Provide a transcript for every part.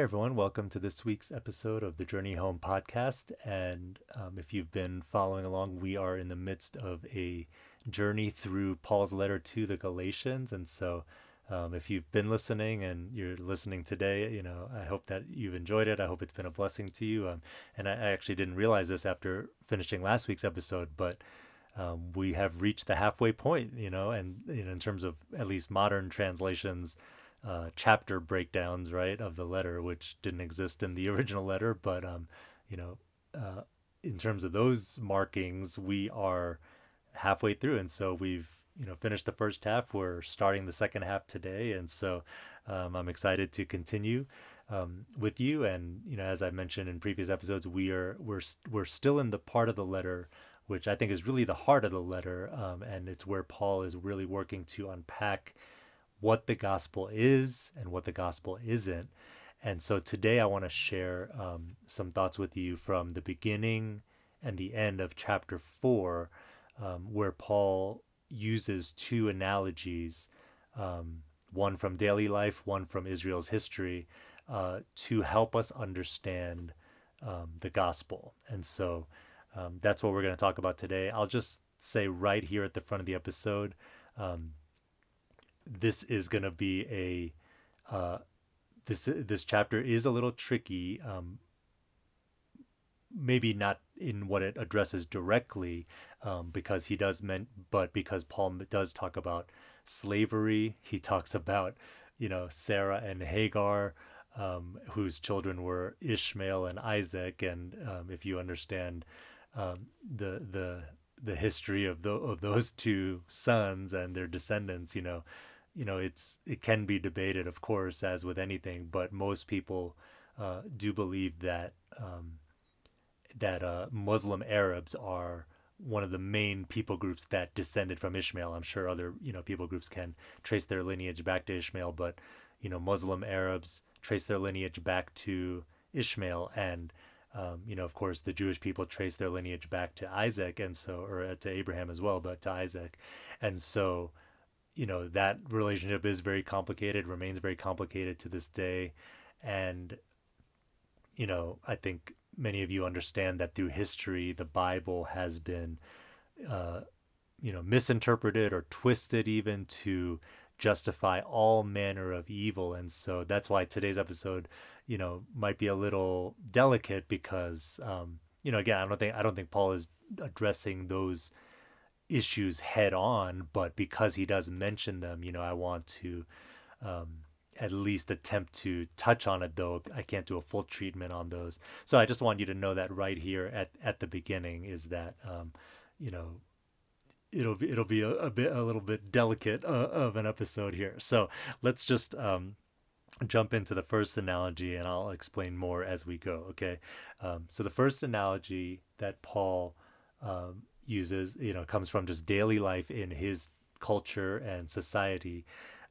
Hey everyone, welcome to this week's episode of the Journey Home podcast. And um, if you've been following along, we are in the midst of a journey through Paul's letter to the Galatians. And so, um, if you've been listening and you're listening today, you know, I hope that you've enjoyed it. I hope it's been a blessing to you. Um, and I, actually didn't realize this after finishing last week's episode, but um, we have reached the halfway point, you know, and you know, in terms of at least modern translations uh, chapter breakdowns, right, of the letter, which didn't exist in the original letter. But, um, you know, uh, in terms of those markings, we are halfway through. And so we've, you know, finished the first half. We're starting the second half today. And so um, I'm excited to continue. Um, with you and you know as i mentioned in previous episodes we are we're we're still in the part of the letter which i think is really the heart of the letter um, and it's where paul is really working to unpack what the gospel is and what the gospel isn't. And so today I want to share um, some thoughts with you from the beginning and the end of chapter four, um, where Paul uses two analogies, um, one from daily life, one from Israel's history, uh, to help us understand um, the gospel. And so um, that's what we're going to talk about today. I'll just say right here at the front of the episode um, this is going to be a uh, this this chapter is a little tricky. Um, maybe not in what it addresses directly, um, because he does meant, but because Paul does talk about slavery, he talks about you know Sarah and Hagar, um, whose children were Ishmael and Isaac, and um, if you understand um, the the the history of the of those two sons and their descendants, you know, you know it's it can be debated of course as with anything but most people uh, do believe that um, that uh, Muslim Arabs are one of the main people groups that descended from Ishmael. I'm sure other you know people groups can trace their lineage back to Ishmael, but you know Muslim Arabs trace their lineage back to Ishmael, and um, you know of course the Jewish people trace their lineage back to Isaac, and so or uh, to Abraham as well, but to Isaac, and so you know that relationship is very complicated remains very complicated to this day. And you know i think many of you understand that through history the bible has been uh, you know misinterpreted or twisted even to justify all manner of evil and so that's why today's episode you know might be a little delicate because um, you know again i don't think i don't think paul is addressing those issues head on, but because he does mention them, you know, I want to um, at least attempt to touch on it, though I can't do a full treatment on those. So I just want you to know that right here at, at the beginning is that, um, you know, it'll be it'll be a, a bit a little bit delicate uh, of an episode here. So let's just um, jump into the first analogy, and I'll explain more as we go. Okay, um, so the first analogy that Paul um, uses, you know, comes from just daily life in his culture and society.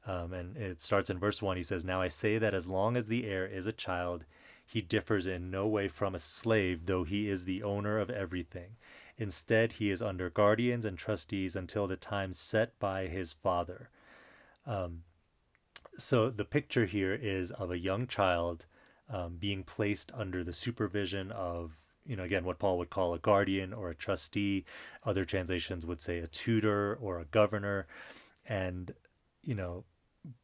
Um, and it starts in verse 1. He says, Now I say that as long as the heir is a child, he differs in no way from a slave, though he is the owner of everything. Instead, he is under guardians and trustees until the time set by his father. Um, so the picture here is of a young child um, being placed under the supervision of you know, again, what Paul would call a guardian or a trustee. Other translations would say a tutor or a governor. And, you know,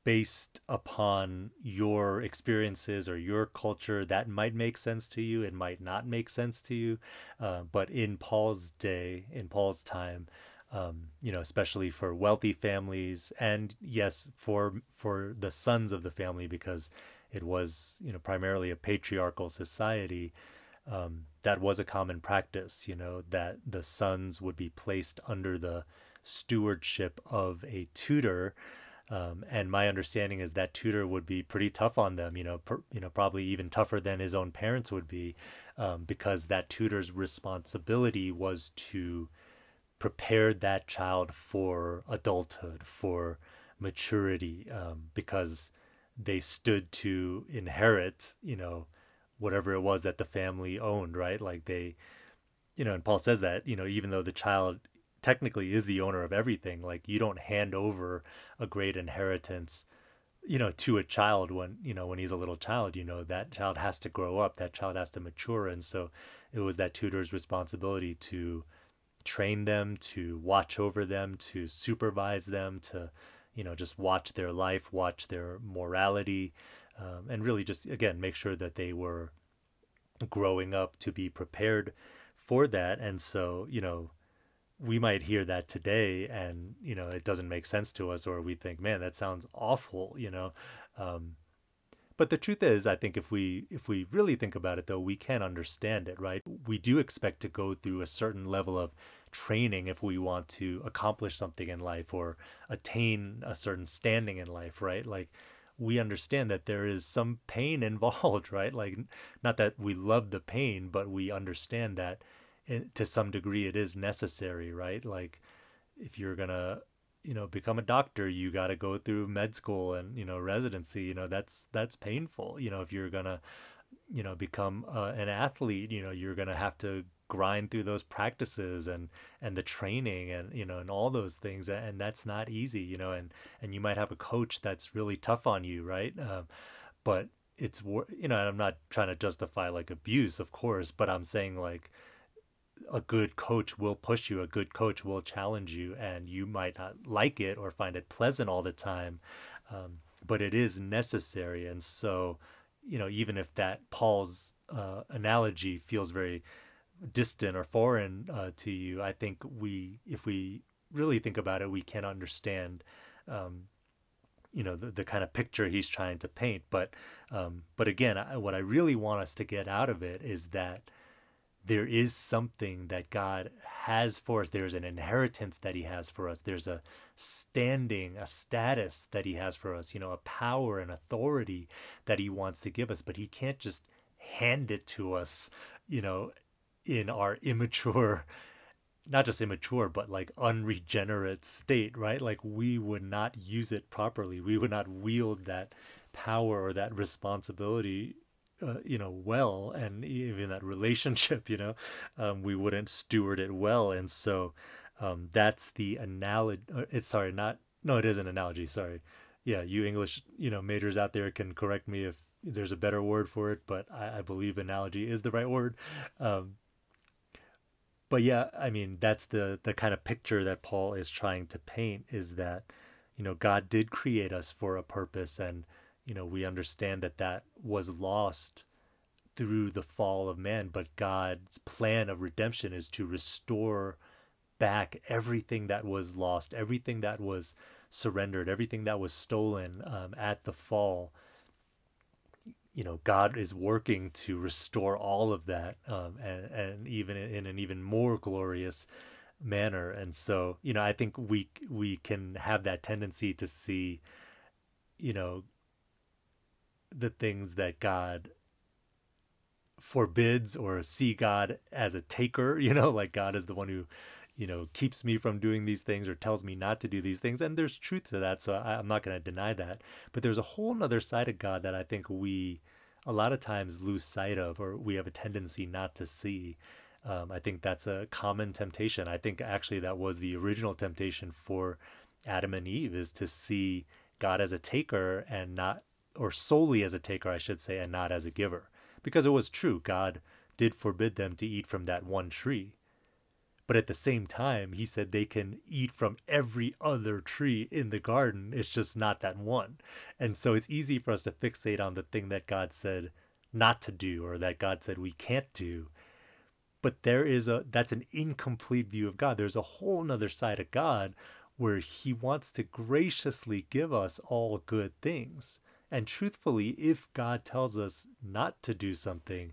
based upon your experiences or your culture, that might make sense to you. It might not make sense to you. Uh, but in Paul's day, in Paul's time, um, you know, especially for wealthy families, and yes, for for the sons of the family, because it was you know primarily a patriarchal society um, that was a common practice, you know, that the sons would be placed under the stewardship of a tutor. Um, and my understanding is that tutor would be pretty tough on them, you know, you know, probably even tougher than his own parents would be, um, because that tutor's responsibility was to prepare that child for adulthood, for maturity, um, because they stood to inherit, you know, whatever it was that the family owned, right? Like they, you know, and Paul says that, you know, even though the child technically is the owner of everything. Like you don't hand over a great inheritance, you know, to a child when, you know, when he's a little child, you know, that child has to grow up, that child has to mature. And so it was that tutor's responsibility to train them, to watch over them, to supervise them, to, you know, just watch their life, watch their morality, um, and really just, again, make sure that they were growing up to be prepared for that. And so, you know, we might hear that today and you know it doesn't make sense to us or we think man that sounds awful you know? Um, but the truth is i think if we if we really think about it though we can understand it right? We do expect to go through a certain level of training if we want to accomplish something in life or attain a certain standing in life right? Like we understand that there is some pain involved right? Like not that we love the pain but we understand that to some degree it is necessary right? Like if you're gonna you know become a doctor you got to go through med school and you know residency you know that's that's painful. You know if you're gonna you know become uh, an athlete you know you're gonna have to grind through those practices and and the training and you know and all those things and that's not easy you know and and you might have a coach that's really tough on you right? Um, but it's you know and i'm not trying to justify like abuse of course but i'm saying like a good coach will push you, a good coach will challenge you, and you might not like it or find it pleasant all the time, um, but it is necessary. And so, you know, even if that Paul's uh, analogy feels very distant or foreign uh, to you, I think we, if we really think about it, we can understand. Um, you know the, the kind of picture he's trying to paint but um, but again I, what i really want us to get out of it is that there is something that God has for us. There's an inheritance that He has for us. There's a standing, a status that He has for us, you know, a power and authority that He wants to give us. But He can't just hand it to us, you know, in our immature, not just immature, but like unregenerate state, right? Like we would not use it properly. We would not wield that power or that responsibility uh, you know well and even that relationship you know um, we wouldn't steward it well. And so um, that's the analogy uh, it's sorry not no it is an analogy sorry. Yeah you english you know majors out there can correct me if there's a better word for it but i, I believe analogy is the right word. Um, but yeah i mean that's the the kind of picture that paul is trying to paint is that you know god did create us for a purpose and you know, we understand that that was lost through the fall of man, but God's plan of redemption is to restore back everything that was lost, everything that was surrendered, everything that was stolen um, at the fall. You know, God is working to restore all of that, um, and and even in an even more glorious manner. And so, you know, I think we we can have that tendency to see, you know, the things that God forbids or see God as a taker, you know, like God is the one who, you know, keeps me from doing these things or tells me not to do these things. And there's truth to that. So I, am not going to deny that. But there's a whole other side of God that I think we a lot of times lose sight of or we have a tendency not to see. Um, I think that's a common temptation. I think actually that was the original temptation for Adam and Eve is to see God as a taker and not or solely as a taker, I should say, and not as a giver. Because it was true, God did forbid them to eat from that one tree. But at the same time, he said they can eat from every other tree in the garden. It's just not that one. And so it's easy for us to fixate on the thing that God said not to do or that God said we can't do. But there is a that's an incomplete view of God. There's a whole nother side of God where he wants to graciously give us all good things. And truthfully, if God tells us not to do something,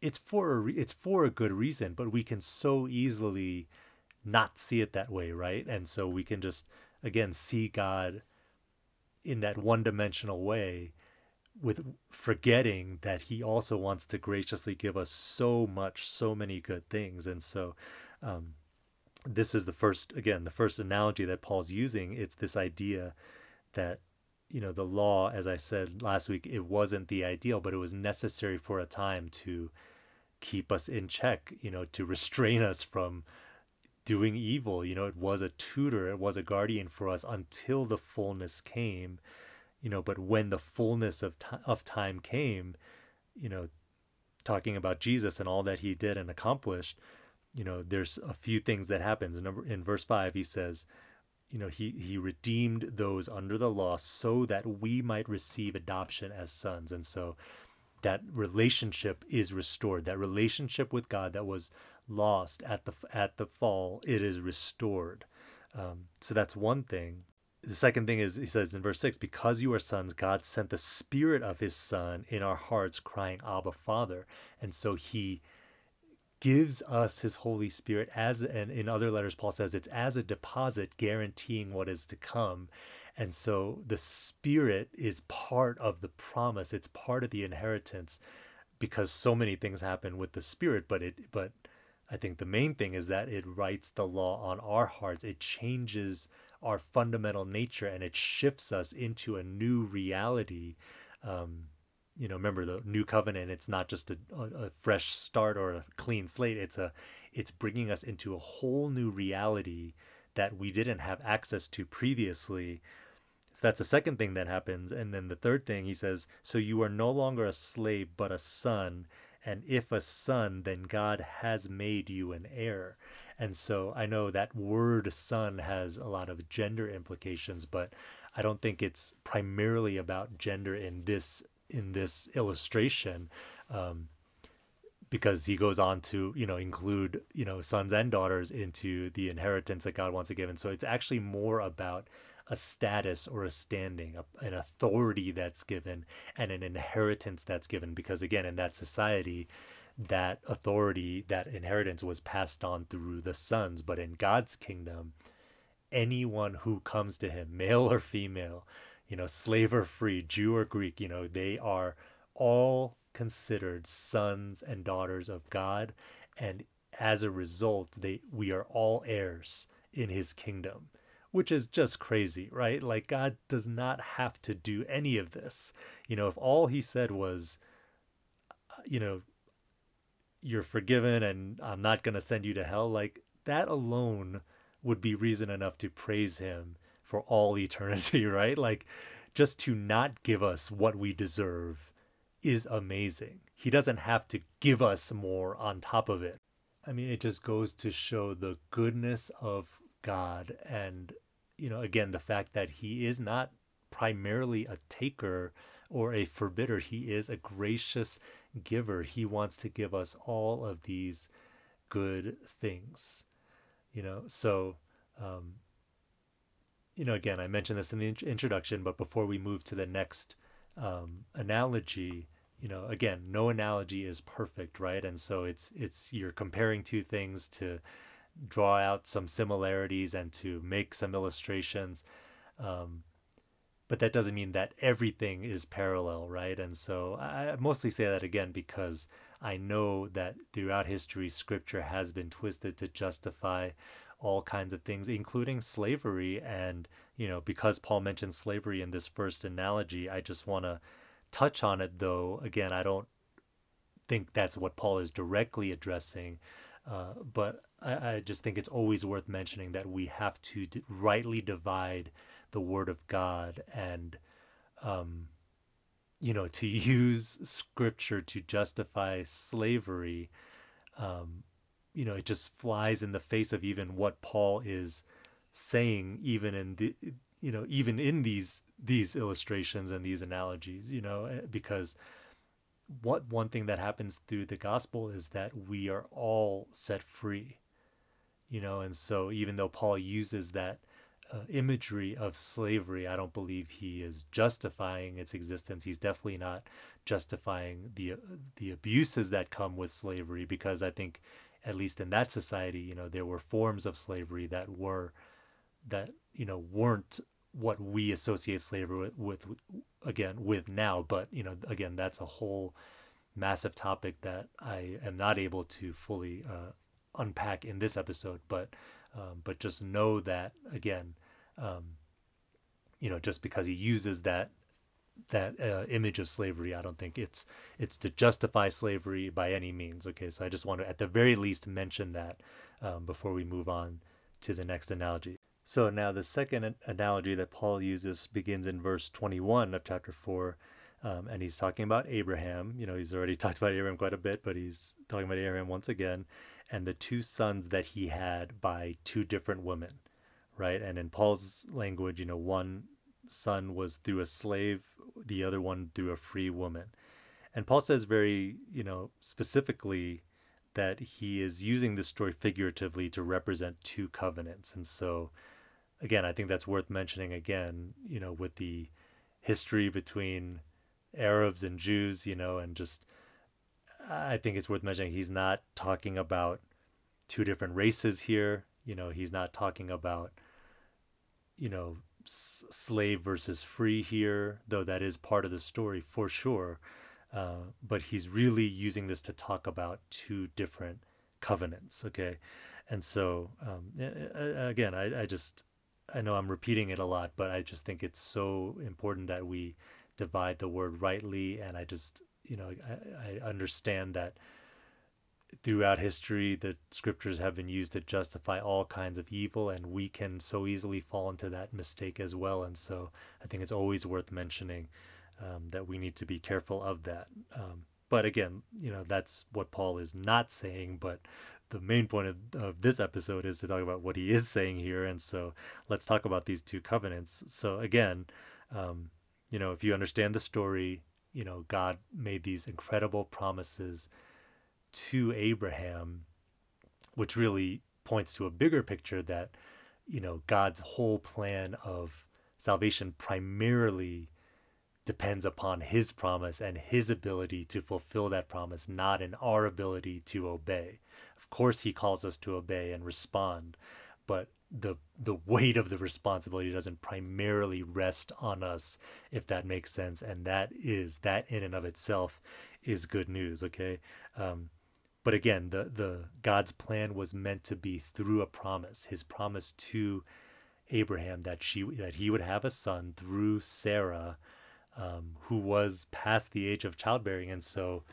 it's for a re- it's for a good reason, but we can so easily not see it that way, right? And so we can just again see God in that one-dimensional way with forgetting that he also wants to graciously give us so much so many good things and so um, this is the first again the first analogy that paul's using it's this idea that you know the law as i said last week it wasn't the ideal but it was necessary for a time to keep us in check you know to restrain us from doing evil. You know it was a tutor it was a guardian for us until the fullness came you know but when the fullness of t- of time came you know talking about Jesus and all that he did and accomplished you know there's a few things that happens. Number in verse 5 he says you know he he redeemed those under the law so that we might receive adoption as sons. And so that relationship is restored. That relationship with god that was lost at the at the fall it is restored. Um, so that's one thing. The second thing is he says in verse 6 because you are sons god sent the spirit of his son in our hearts crying abba father. And so he gives us his Holy Spirit as and in other letters Paul says it's as a deposit guaranteeing what is to come. And so the Spirit is part of the promise. It's part of the inheritance because so many things happen with the Spirit, but it but I think the main thing is that it writes the law on our hearts. It changes our fundamental nature and it shifts us into a new reality. Um, you know remember the new covenant it's not just a, a, fresh start or a clean slate it's a it's bringing us into a whole new reality that we didn't have access to previously. So that's the second thing that happens. And then the third thing he says so you are no longer a slave but a son. And if a son then god has made you an heir. And so i know that word son has a lot of gender implications but i don't think it's primarily about gender in this in this illustration um, because he goes on to you know include you know sons and daughters into the inheritance that God wants to give. And so it's actually more about a status or a standing a, an authority that's given and an inheritance that's given. Because again in that society that authority that inheritance was passed on through the sons. But in God's kingdom anyone who comes to him male or female you know, slave or free, Jew or Greek, you know, they are all considered sons and daughters of God. And as a result, they we are all heirs in his kingdom, which is just crazy, right? Like God does not have to do any of this. You know, if all he said was, uh, you know, you're forgiven and I'm not going to send you to hell, like that alone would be reason enough to praise him for all eternity, right? Like just to not give us what we deserve is amazing. He doesn't have to give us more on top of it. I mean, it just goes to show the goodness of God and, you know, again, the fact that He is not primarily a taker or a forbidder. He is a gracious giver. He wants to give us all of these good things, you know. So, um, you know, again, I mentioned this in the introduction, but before we move to the next um, analogy, you know, again, no analogy is perfect, right? And so it's it's you're comparing two things to draw out some similarities and to make some illustrations. Um, but that doesn't mean that everything is parallel, right? And so I mostly say that again because I know that throughout history, scripture has been twisted to justify all kinds of things, including slavery. And, you know, because Paul mentioned slavery in this first analogy, I just want to touch on it, though. Again, I don't think that's what Paul is directly addressing, uh, but I, I, just think it's always worth mentioning that we have to d- rightly divide the Word of God and, um, you know, to use Scripture to justify slavery. Um, you know, it just flies in the face of even what Paul is saying, even in the, you know, even in these these illustrations and these analogies, you know, eh, because what one thing that happens through the gospel is that we are all set free, you know, and so even though Paul uses that uh, imagery of slavery, I don't believe he is justifying its existence. He's definitely not justifying the the abuses that come with slavery because I think at least in that society, you know, there were forms of slavery that were that you know weren't what we associate slavery with, with again with now. But you know again that's a whole massive topic that i am not able to fully uh, unpack in this episode. But um, but just know that again um, you know just because he uses that that uh, image of slavery i don't think it's it's to justify slavery by any means okay so i just want to at the very least mention that um, before we move on to the next analogy so now the second analogy that Paul uses begins in verse 21 of chapter 4. Um, and he's talking about Abraham. You know, he's already talked about Abraham quite a bit, but he's talking about Abraham once again and the two sons that he had by two different women, right? And in Paul's language, you know, one son was through a slave, the other one through a free woman. And Paul says very, you know, specifically that he is using this story figuratively to represent two covenants. And so again, I think that's worth mentioning again, you know, with the history between Arabs and Jews, you know, and just I think it's worth mentioning he's not talking about two different races here. You know, he's not talking about, you know, slave versus free here, though that is part of the story for sure. Uh, but he's really using this to talk about two different covenants. Okay. And so, um, again, I, I just, I know I'm repeating it a lot, but I just think it's so important that we divide the word rightly. And I just, you know, I, I understand that throughout history, the scriptures have been used to justify all kinds of evil, and we can so easily fall into that mistake as well. And so I think it's always worth mentioning um, that we need to be careful of that. Um, but again, you know, that's what Paul is not saying, but the main point of, of this episode is to talk about what he is saying here. And so let's talk about these two covenants. So again, um, you know, if you understand the story, you know, God made these incredible promises to Abraham, which really points to a bigger picture that, you know, God's whole plan of salvation primarily depends upon his promise and his ability to fulfill that promise, not in our ability to obey. Of course, he calls us to obey and respond, but the the weight of the responsibility doesn't primarily rest on us, if that makes sense. And that is that in and of itself is good news. Okay. Um, but again, the the God's plan was meant to be through a promise. His promise to Abraham that she that he would have a son through Sarah, um, who was past the age of childbearing, and so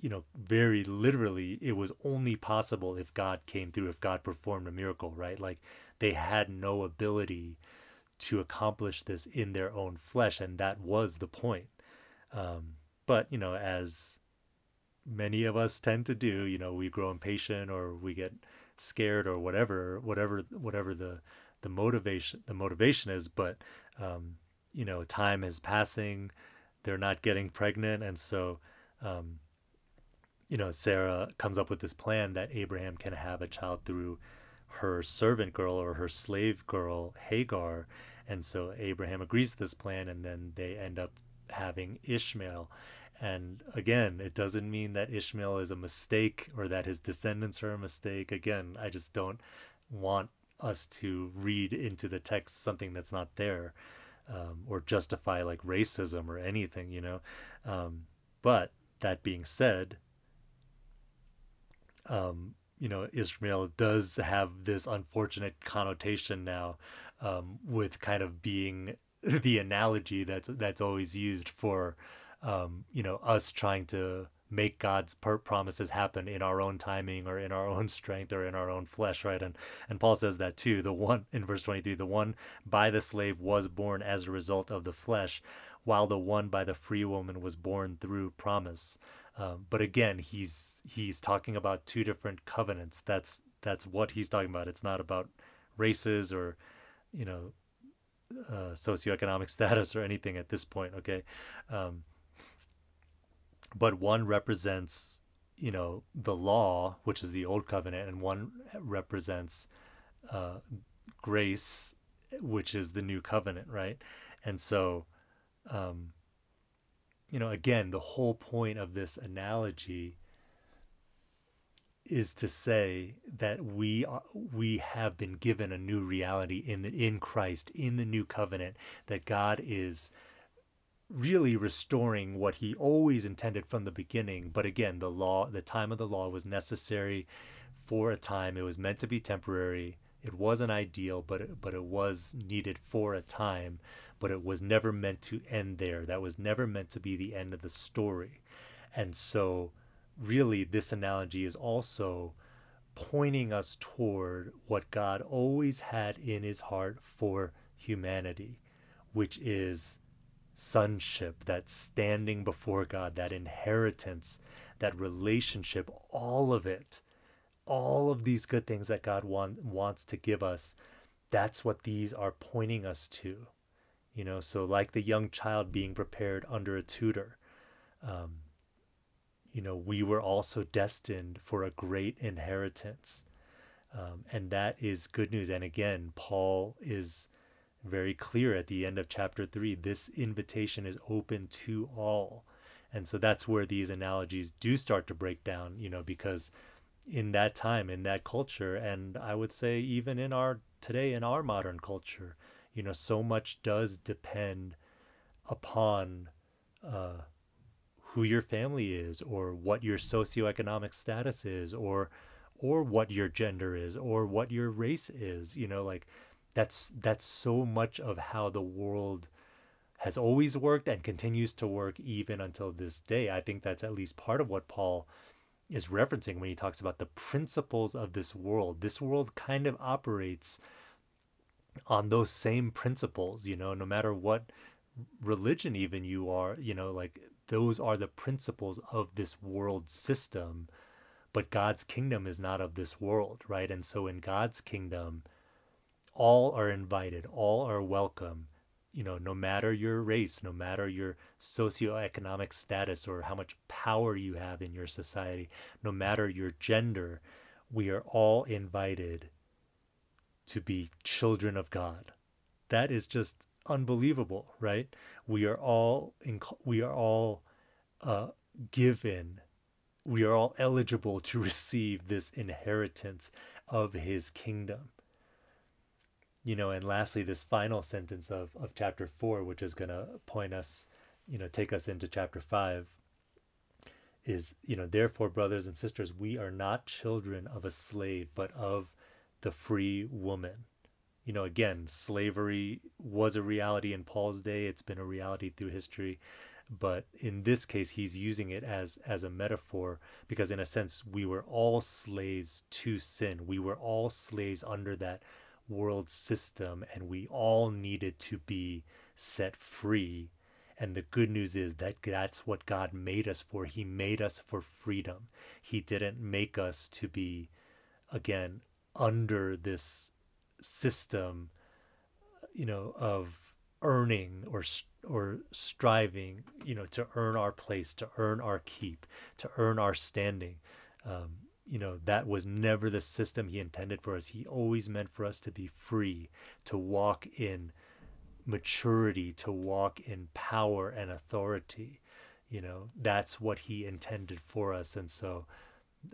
you know, very literally, it was only possible if God came through, if God performed a miracle, right? Like they had no ability to accomplish this in their own flesh, and that was the point. Um, but, you know, as many of us tend to do, you know, we grow impatient or we get scared or whatever, whatever, whatever the, the motivation, the motivation is, but, um, you know, time is passing, they're not getting pregnant. And so, um, you know, Sarah comes up with this plan that Abraham can have a child through her servant girl or her slave girl, Hagar. And so Abraham agrees to this plan, and then they end up having Ishmael. And again, it doesn't mean that Ishmael is a mistake or that his descendants are a mistake. Again, I just don't want us to read into the text something that's not there um, or justify like racism or anything, you know. Um, but that being said, um, you know, Ishmael does have this unfortunate connotation now um, with kind of being the analogy that's that's always used for um, you know us trying to make God's per- promises happen in our own timing or in our own strength or in our own flesh, right? And and Paul says that too. The one in verse 23, the one by the slave was born as a result of the flesh, while the one by the free woman was born through promise. Um, but again, he's he's talking about two different covenants. That's that's what he's talking about. It's not about races or, you know, uh, socioeconomic status or anything at this point. Okay, um, but one represents you know the law, which is the old covenant, and one represents uh, grace, which is the new covenant, right? And so. Um, you know, again, the whole point of this analogy is to say that we are, we have been given a new reality in the, in Christ in the new covenant that God is really restoring what he always intended from the beginning. But again the law the time of the law was necessary for a time. It was meant to be temporary. It wasn't ideal but it, but it was needed for a time. But it was never meant to end there. That was never meant to be the end of the story. And so really this analogy is also pointing us toward what God always had in his heart for humanity which is sonship, that standing before God, that inheritance, that relationship, all of it, all of these good things that God want, wants to give us, that's what these are pointing us to. You know, so like the young child being prepared under a tutor, um, you know, we were also destined for a great inheritance. Um, and that is good news. And again, Paul is very clear at the end of chapter 3 this invitation is open to all. And so that's where these analogies do start to break down you know because in that time in that culture and i would say even in our today in our modern culture you know so much does depend upon uh, who your family is or what your socioeconomic status is or or what your gender is or what your race is you know like that's that's so much of how the world has always worked and continues to work even until this day. I think that's at least part of what Paul is referencing when he talks about the principles of this world. This world kind of operates on those same principles, you know, no matter what religion even you are, you know, like those are the principles of this world system. But God's kingdom is not of this world, right? And so in God's kingdom, all are invited, all are welcome. You know, no matter your race, no matter your socioeconomic status or how much power you have in your society, no matter your gender, we are all invited to be children of God. That is just unbelievable, right? We are all in, we are all uh, given, we are all eligible to receive this inheritance of His kingdom you know, and lastly, this final sentence of, of chapter four, which is going to point us, you know, take us into chapter five, is, you know, therefore, brothers and sisters, we are not children of a slave, but of the free woman. You know, again, slavery was a reality in Paul's day, it's been a reality through history. But in this case, he's using it as as a metaphor because, in a sense, we were all slaves to sin. We were all slaves under that world system and we all needed to be set free. And the good news is that that's what God made us for. He made us for freedom. He didn't make us to be, again, under this system, you know, of earning or or striving, you know, to earn our place, to earn our keep, to earn our standing. Um, you know, that was never the system he intended for us. He always meant for us to be free, to walk in maturity, to walk in power and authority. You know, that's what he intended for us. And so,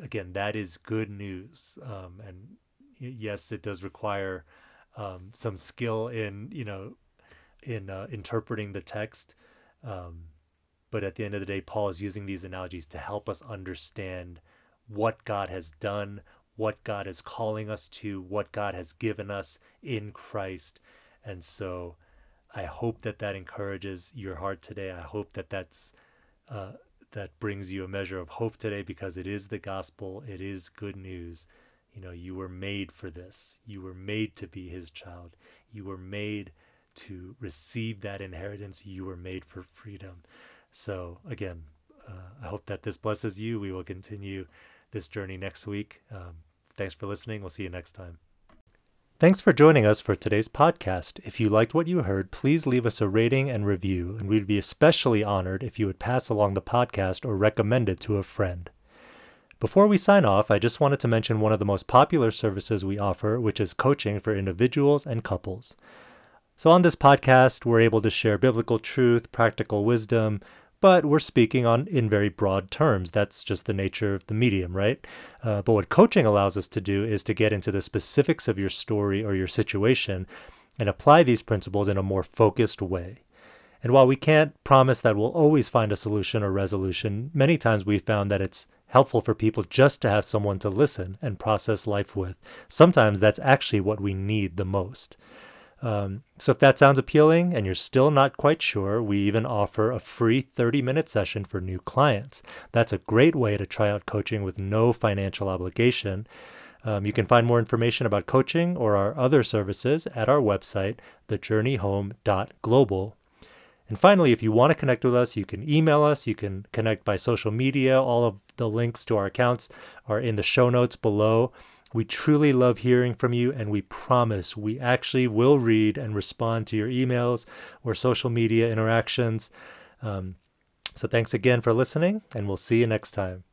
again, that is good news. Um, and yes, it does require um, some skill in, you know, in uh, interpreting the text. Um, but at the end of the day, Paul is using these analogies to help us understand what God has done, what God is calling us to, what God has given us in Christ. And so I hope that that encourages your heart today. I hope that that's uh, that brings you a measure of hope today because it is the gospel. It is good news. You know, you were made for this. You were made to be his child. You were made to receive that inheritance. You were made for freedom. So again, uh, I hope that this blesses you. We will continue this journey next week. Um, thanks for listening. We'll see you next time. Thanks for joining us for today's podcast. If you liked what you heard, please leave us a rating and review, and we'd be especially honored if you would pass along the podcast or recommend it to a friend. Before we sign off, I just wanted to mention one of the most popular services we offer, which is coaching for individuals and couples. So, on this podcast, we're able to share biblical truth, practical wisdom, but we're speaking on in very broad terms. That's just the nature of the medium, right? Uh, but what coaching allows us to do is to get into the specifics of your story or your situation and apply these principles in a more focused way. And while we can't promise that we'll always find a solution or resolution, many times we've found that it's helpful for people just to have someone to listen and process life with. Sometimes that's actually what we need the most. Um, so if that sounds appealing and you're still not quite sure, we even offer a free 30 minute session for new clients. That's a great way to try out coaching with no financial obligation. Um, you can find more information about coaching or our other services at our website, thejourneyhome.global. And finally, if you want to connect with us, you can email us, you can connect by social media. All of the links to our accounts are in the show notes below. We truly love hearing from you, and we promise we actually will read and respond to your emails or social media interactions. Um, so, thanks again for listening, and we'll see you next time.